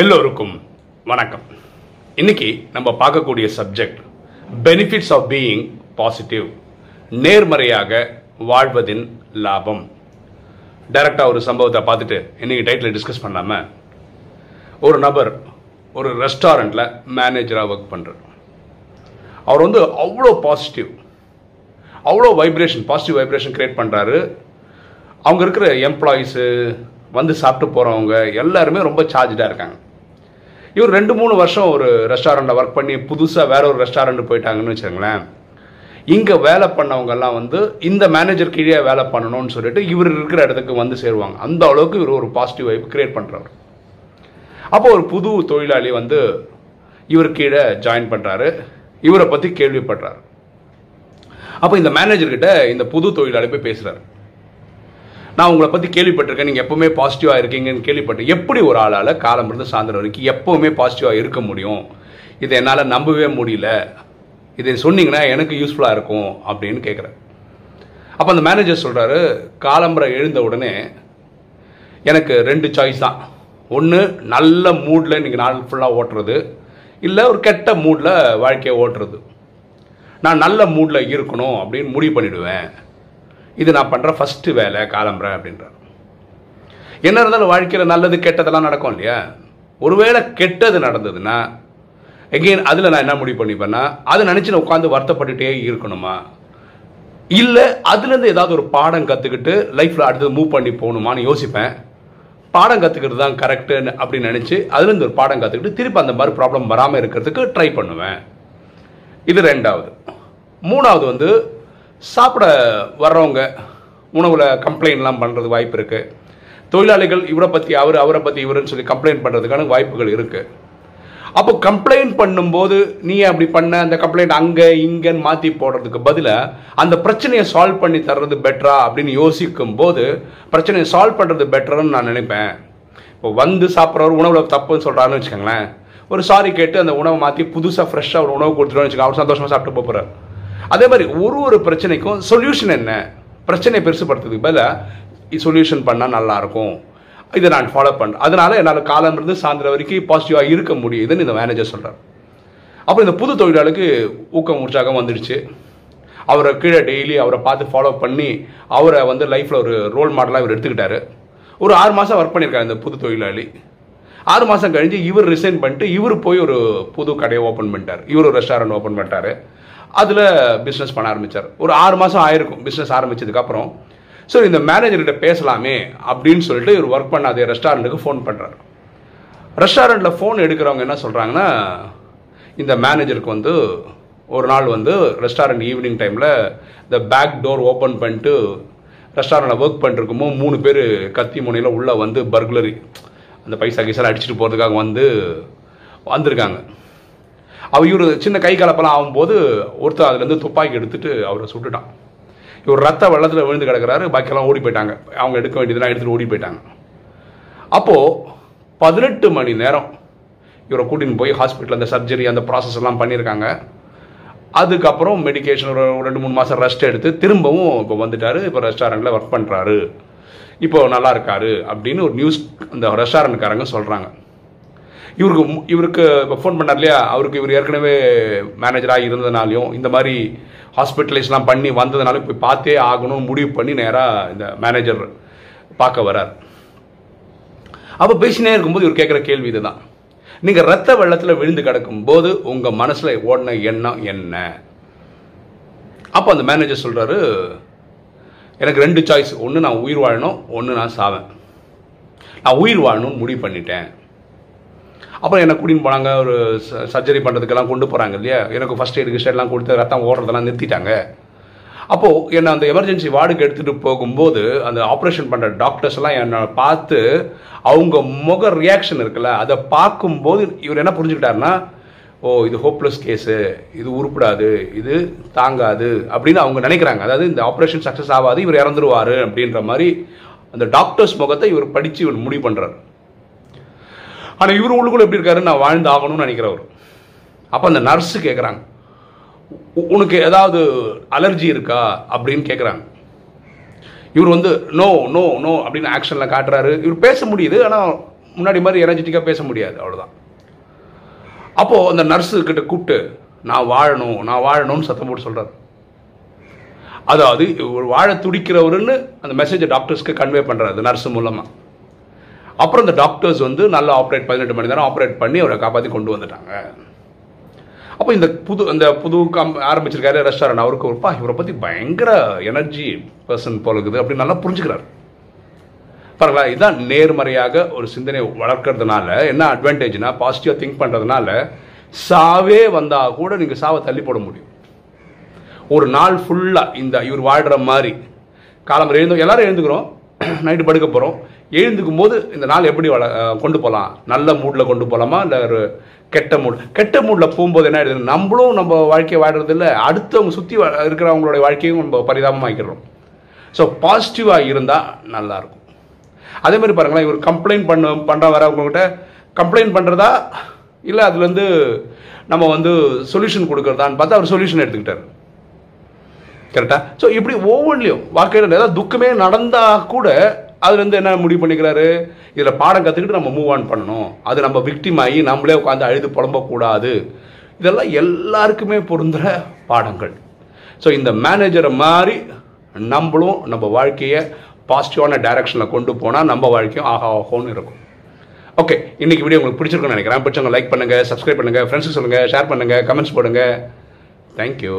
எல்லோருக்கும் வணக்கம். இன்னைக்கு நம்ம பார்க்கக்கூடிய subject benefits of being positive நேர்மறையாக வாழ்வதின் லாபம். டைரக்டாக ஒரு சம்பவத்தை பார்த்துட்டு இன்னைக்கு டைட்டில் டிஸ்கஸ் பண்ணாமல் ஒரு நபர் ஒரு ரெஸ்டாரண்ட்டில் மேனேஜராக ஒர்க் பண்ணுறார் அவர் வந்து அவ்வளோ பாசிட்டிவ் அவ்வளோ வைப்ரேஷன் பாசிட்டிவ் வைப்ரேஷன் க்ரியேட் பண்ணுறாரு அவங்க இருக்கிற எம்ப்ளாயீஸு வந்து சாப்பிட்டு போகிறவங்க எல்லாருமே ரொம்ப சார்ஜாக இருக்காங்க. இவர் ரெண்டு மூணு வருஷம் ஒரு ரெஸ்டாரண்ட்டில் ஒர்க் பண்ணி புதுசாக வேற ஒரு ரெஸ்டாரண்ட் போயிட்டாங்கன்னு வச்சுக்கோங்களேன். இங்கே வேலை பண்ணவங்கெல்லாம் வந்து இந்த மேனேஜர் கீழே வேலை பண்ணணும்னு சொல்லிட்டு இவர் இருக்கிற இடத்துக்கு வந்து சேருவாங்க. அந்த அளவுக்கு இவர் ஒரு பாசிட்டிவ் வைப் கிரியேட் பண்ணுறவர் அப்போ ஒரு புது தொழிலாளி வந்து இவர் கீழே ஜாயின் பண்ணுறாரு இவரை பற்றி கேள்விப்படுறாரு. அப்போ இந்த மேனேஜர்கிட்ட இந்த புது தொழிலாளி போய் பேசுகிறாரு நான் உங்களை பற்றி கேள்விப்பட்டிருக்கேன். நீங்கள் எப்போவுமே பாசிட்டிவாக இருக்கீங்கன்னு கேள்விப்பட்டேன் எப்படி ஒரு ஆளால் காலம் இருந்து சாயந்தரம் வரைக்கும் எப்போவுமே பாசிட்டிவாக இருக்க முடியும்? இதை என்னால் நம்பவே முடியல. இதை சொன்னீங்கன்னா எனக்கு யூஸ்ஃபுல்லாக இருக்கும் அப்படின்னு கேட்குறேன் அப்போ அந்த மேனேஜர் சொல்கிறாரு காலம்பரை எழுந்த உடனே எனக்கு ரெண்டு சாய்ஸ் தான். ஒன்று நல்ல மூடில் இன்றைக்கி நாள் ஃபுல்லாக ஓட்டுறது. இல்லை ஒரு கெட்ட மூடில் வாழ்க்கையை ஓட்டுறது. நான் நல்ல மூடில் இருக்கணும் அப்படின்னு முடிவு பண்ணிவிடுவேன் இது நான் பண்ணுற ஃபஸ்ட்டு வேலை காலம்புறேன் அப்படின்றார். என்ன இருந்தாலும் வாழ்க்கையில் நல்லது கெட்டதெல்லாம் நடக்கும் இல்லையா? ஒருவேளை கெட்டது நடந்ததுன்னா எகெயின் அதில் நான் என்ன முடிவு பண்ணிப்பேன்னா அதை நினச்சி நான் உட்காந்து வருத்தப்பட்டுட்டே இருக்கணுமா? இல்லை அதுலேருந்து ஏதாவது ஒரு பாடம் கற்றுக்கிட்டு லைஃப்பில் அடுத்தது மூவ் பண்ணி போகணுமான்னு யோசிப்பேன். பாடம் கற்றுக்கிறது தான் கரெக்டுன்னு அப்படின்னு நினச்சி அதுலேருந்து ஒரு பாடம் கற்றுக்கிட்டு திருப்பி அந்த மாதிரி ப்ராப்ளம் வராமல் இருக்கிறதுக்கு ட்ரை பண்ணுவேன். இது ரெண்டாவது. மூணாவது வந்து சாப்பிட வர்றவங்க உணவில் கம்ப்ளைண்ட்லாம் பண்ணுறது வாய்ப்பு இருக்குது தொழிலாளிகள் இவரை பற்றி அவர் அவரை பற்றி இவருன்னு சொல்லி கம்ப்ளைண்ட் பண்ணுறதுக்கான வாய்ப்புகள் இருக்குது அப்போ கம்ப்ளைண்ட் பண்ணும்போது நீ அப்படி பண்ண? அந்த கம்ப்ளைண்ட் அங்கே இங்கேன்னு மாற்றி போடுறதுக்கு பதிலாக அந்த பிரச்சனையை சால்வ் பண்ணி தர்றது பெட்டரா அப்படின்னு யோசிக்கும் போது பிரச்சனையை சால்வ் பண்ணுறது பெட்டர்னு நான் நினைப்பேன். இப்போ வந்து சாப்பிட்றவர் உணவில் தப்புன்னு சொல்கிறாருன்னு வச்சுக்கோங்களேன். ஒரு சாரி கேட்டு அந்த உணவை மாற்றி புதுசாக ஃப்ரெஷ்ஷாக ஒரு உணவு கொடுத்துட்டோம்னு வச்சுக்கோங்க. அவர் சந்தோஷமாக சாப்பிட்டு போகிறார் அதே மாதிரி ஒரு ஒரு பிரச்சனைக்கும் சொல்யூஷன் என்ன? பிரச்சனையை பெருசுப்படுத்துறதுக்கு பதிலாக சொல்யூஷன் பண்ணால் நல்லாயிருக்கும் இதை நான் ஃபாலோ பண்ணுறேன் அதனால் என்னால் காலம் இருந்து சாயந்தரம் வரைக்கும் பாசிட்டிவாக இருக்க முடியுதுன்னு இந்த மேனேஜர் சொல்கிறார் அப்போ இந்த புது தொழிலாளுக்கு ஊக்கம் உற்சாகம் வந்துடுச்சு. அவரை கீழே டெய்லி அவரை பார்த்து ஃபாலோ பண்ணி அவரை வந்து லைஃப்பில் ஒரு ரோல் மாடலாக இவர் எடுத்துக்கிட்டாரு. ஒரு ஆறு மாதம் ஒர்க் பண்ணியிருக்காரு இந்த புது தொழிலாளி. ஆறு மாதம் கழிஞ்சு இவர் ரிசைன் பண்ணிட்டு இவர் போய் ஒரு புது கடையை ஓப்பன் பண்ணிட்டார். இவர் ஒரு ரெஸ்டாரண்ட் ஓப்பன் பண்ணிட்டாரு. அதில் பிஸ்னஸ் பண்ண ஆரம்பித்தார் ஒரு ஆறு மாதம் ஆயிருக்கும் பிஸ்னஸ் ஆரம்பிச்சதுக்கப்புறம் ஸோ இந்த மேனேஜர்கிட்ட பேசலாமே அப்படின்னு சொல்லிட்டு இவர் ஒர்க் பண்ண அதே ரெஸ்டாரண்ட்டுக்கு ஃபோன் பண்ணுறாரு ரெஸ்டாரண்ட்டில் ஃபோன் எடுக்கிறவங்க என்ன சொல்கிறாங்கன்னா இந்த மேனேஜருக்கு வந்து ஒரு நாள் வந்து ரெஸ்டாரண்ட் ஈவினிங் டைமில் இந்த பேக் டோர் ஓப்பன் பண்ணிட்டு ரெஸ்டாரண்ட்டில் ஒர்க் பண்ணிருக்குமோ மூணு பேர் கத்தி முனையில் உள்ளே வந்து பர்குலரி அந்த பைசா கீசா அடிச்சுட்டு போகிறதுக்காக வந்து வந்திருக்காங்க. அவர் இவர் சின்ன கை கலப்பெல்லாம் ஆகும்போது ஒருத்தர் அதுலேருந்து துப்பாக்கி எடுத்துட்டு அவரை சுட்டுட்டான். இவர் ரத்த வெள்ளத்தில் விழுந்து கிடக்கிறாரு பாக்கியெல்லாம் ஓடி போயிட்டாங்க. அவங்க எடுக்க வேண்டியதெல்லாம் எடுத்துகிட்டு ஓடி போயிட்டாங்க. அப்போது பதினெட்டு மணி நேரம் இவரை கூட்டின்னு போய் ஹாஸ்பிட்டல் அந்த சர்ஜரி அந்த ப்ராசஸ் எல்லாம் பண்ணியிருக்காங்க. அதுக்கப்புறம் மெடிக்கேஷன் ஒரு ரெண்டு மூணு மாதம் ரெஸ்ட் எடுத்து திரும்பவும் இப்போ வந்துட்டார். இப்போ ரெஸ்டாரண்ட்டில் ஒர்க் பண்ணுறாரு இப்போ நல்லா இருக்காரு அப்படின்னு ஒரு நியூஸ் அந்த ரெஸ்டாரண்ட்காரங்க சொல்கிறாங்க இவருக்கு இவருக்கு இப்போ ஃபோன் பண்ணார் இல்லையா? அவருக்கு இவர் ஏற்கனவே மேனேஜராக இருந்ததுனாலையும் இந்த மாதிரி ஹாஸ்பிட்டலைஸ்லாம் பண்ணி வந்ததுனாலும் போய் பார்த்தே ஆகணும்னு முடிவு பண்ணி நேராக இந்த மேனேஜர் பார்க்க வரார் அப்போ பேசினே இருக்கும்போது இவர் கேட்குற கேள்வி இதுதான். நீங்கள் ரத்த வெள்ளத்தில் விழுந்து கிடக்கும் போது உங்கள் மனசில் ஓடின எண்ணம் என்ன? அப்போ அந்த மேனேஜர் சொல்கிறாரு எனக்கு ரெண்டு சாய்ஸ் ஒன்று நான் உயிர் வாழணும் ஒன்று நான் சாவேன். நான் உயிர் வாழணும்னு முடிவு பண்ணிட்டேன். அப்புறம் என்ன கூட்டின்னு போனாங்க ஒரு சர்ஜரி பண்ணுறதுக்கெல்லாம் கொண்டு போகிறாங்க இல்லையா? எனக்கு ஃபஸ்ட் எய்டு கிஸ்டெல்லாம் கொடுத்து ரத்தம் ஓடுறதெல்லாம் நிறுத்திட்டாங்க. அப்போது என்னை அந்த எமர்ஜென்சி வார்டுக்கு எடுத்துகிட்டு போகும்போது அந்த ஆப்ரேஷன் பண்ணுற டாக்டர்ஸ்லாம் என்னை பார்த்து அவங்க முக ரியாக்ஷன் இருக்குல்ல அதை பார்க்கும்போது இவர் என்ன புரிஞ்சுக்கிட்டாருன்னா ஓ இது ஹோப்லெஸ் கேஸு இது உருப்படாது இது தாங்காது அப்படின்னு அவங்க நினைக்கிறாங்க. அதாவது இந்த ஆப்ரேஷன் சக்ஸஸ் ஆகாது இவர் இறந்துருவார் அப்படின்ற மாதிரி அந்த டாக்டர்ஸ் முகத்தை இவர் படித்து இவர் முடிவு பண்ணுறாரு ஆனால் இவர் உள்ளுக்குள்ள எப்படி இருக்காரு நான் வாழ்ந்து ஆகணும்னு நினைக்கிறவர். அப்போ அந்த நர்ஸு கேட்குறாங்க உனக்கு ஏதாவது அலர்ஜி இருக்கா? அப்படின்னு கேட்குறாங்க இவர் வந்து நோ நோ நோ அப்படின்னு ஆக்ஷனில் காட்டுறாரு. இவர் பேச முடியுது ஆனால் முன்னாடி மாதிரி எனர்ஜெட்டிக்காக பேச முடியாது அவ்வளோதான் அப்போது அந்த நர்ஸு கிட்ட கூப்பிட்டு நான் வாழணும் நான் வாழணும்னு சத்தம் போட்டு சொல்கிறார் அதாவது ஒரு வாழ துடிக்கிறவருன்னு அந்த மெசேஜை டாக்டர்ஸ்க்கு கன்வே பண்ணுறாரு நர்ஸு மூலமாக அப்புறம் இந்த டாக்டர்ஸ் வந்து நல்லா ஆப்ரேட் பதினெட்டு மணி நேரம் ஆப்ரேட் பண்ணி அவரை காப்பாற்றி கொண்டு வந்துட்டாங்க. அப்போ இந்த புது அந்த புது கம் ஆரம்பிச்சிருக்காரு ரெஸ்டாரண்ட். அவருக்கு ஒருப்பா இவரை பற்றி பயங்கர எனர்ஜி பர்சன் போல இருக்குது அப்படின்னு நல்லா புரிஞ்சுக்கிறார். பாருங்களா இதுதான் நேர்மறையாக ஒரு சிந்தனை வளர்க்கறதுனால என்ன அட்வான்டேஜ்னா பாசிட்டிவாக திங்க் பண்ணுறதுனால சாவே வந்தால் கூட நீங்கள் சாவை தள்ளி போட முடியும். ஒரு நாள் ஃபுல்லாக இந்த இவர் வாழ்கிற மாதிரி காலம்பரை எழுந்து எல்லாரும் எழுந்துக்கிறோம் நைட்டு படுக்க போகிறோம் எழுந்துக்கும் போது இந்த நாள் எப்படி வள கொண்டு போகலாம் நல்ல மூடில் கொண்டு போகலாமா இல்லை ஒரு கெட்ட மூட் கெட்ட மூடில் போகும்போது என்ன ஆயிடுது நம்மளும் நம்ம வாழ்க்கையை வாழ்றது இல்லை அடுத்தவங்க சுற்றி இருக்கிறவங்களுடைய வாழ்க்கையும் நம்ம பரிதாபமாக்கிறோம் ஸோ பாசிட்டிவாக இருந்தால் நல்லாயிருக்கும் அதே மாதிரி பாருங்களேன் இவர் கம்ப்ளைண்ட் பண்ண பண்ணுற வரவங்ககிட்ட கம்ப்ளைண்ட் பண்ணுறதா இல்லை அதுலேருந்து நம்ம வந்து சொல்யூஷன் கொடுக்குறதான்னு பார்த்தா அவர் சொல்யூஷன் எடுத்துக்கிட்டார். கரெக்டாக ஸோ இப்படி ஒவ்வொன்றிலையும் வாழ்க்கையில் ஏதாவது துக்கமே நடந்தால் கூட அதுலேருந்து என்ன முடிவு பண்ணிக்கிறாரு? இதில் பாடம் கற்றுக்கிட்டு நம்ம மூவ் ஆன் பண்ணணும். அது நம்ம விக்டிம் ஆகி நம்மளே உட்காந்து அழுது புலம்பக்கூடாது. இதெல்லாம் எல்லாருக்குமே பொருந்துகிற பாடங்கள். ஸோ இந்த மேனேஜரை மாதிரி நம்மளும் நம்ம வாழ்க்கையை பாசிட்டிவான டைரக்ஷனில் கொண்டு போனால் நம்ம வாழ்க்கையும் ஆஹா ஆஹோன்னு இருக்கும். ஓகே இன்றைக்கி வீடியோ உங்களுக்கு பிடிச்சிருக்குன்னு நினைக்கிறேன். பிடிச்சவங்க லைக் பண்ணுங்கள் சப்ஸ்கிரைப் பண்ணுங்கள் ஃப்ரெண்ட்ஸுக்கு சொல்லுங்கள் ஷேர் பண்ணுங்கள் கமெண்ட்ஸ் போடுங்க. தேங்க்யூ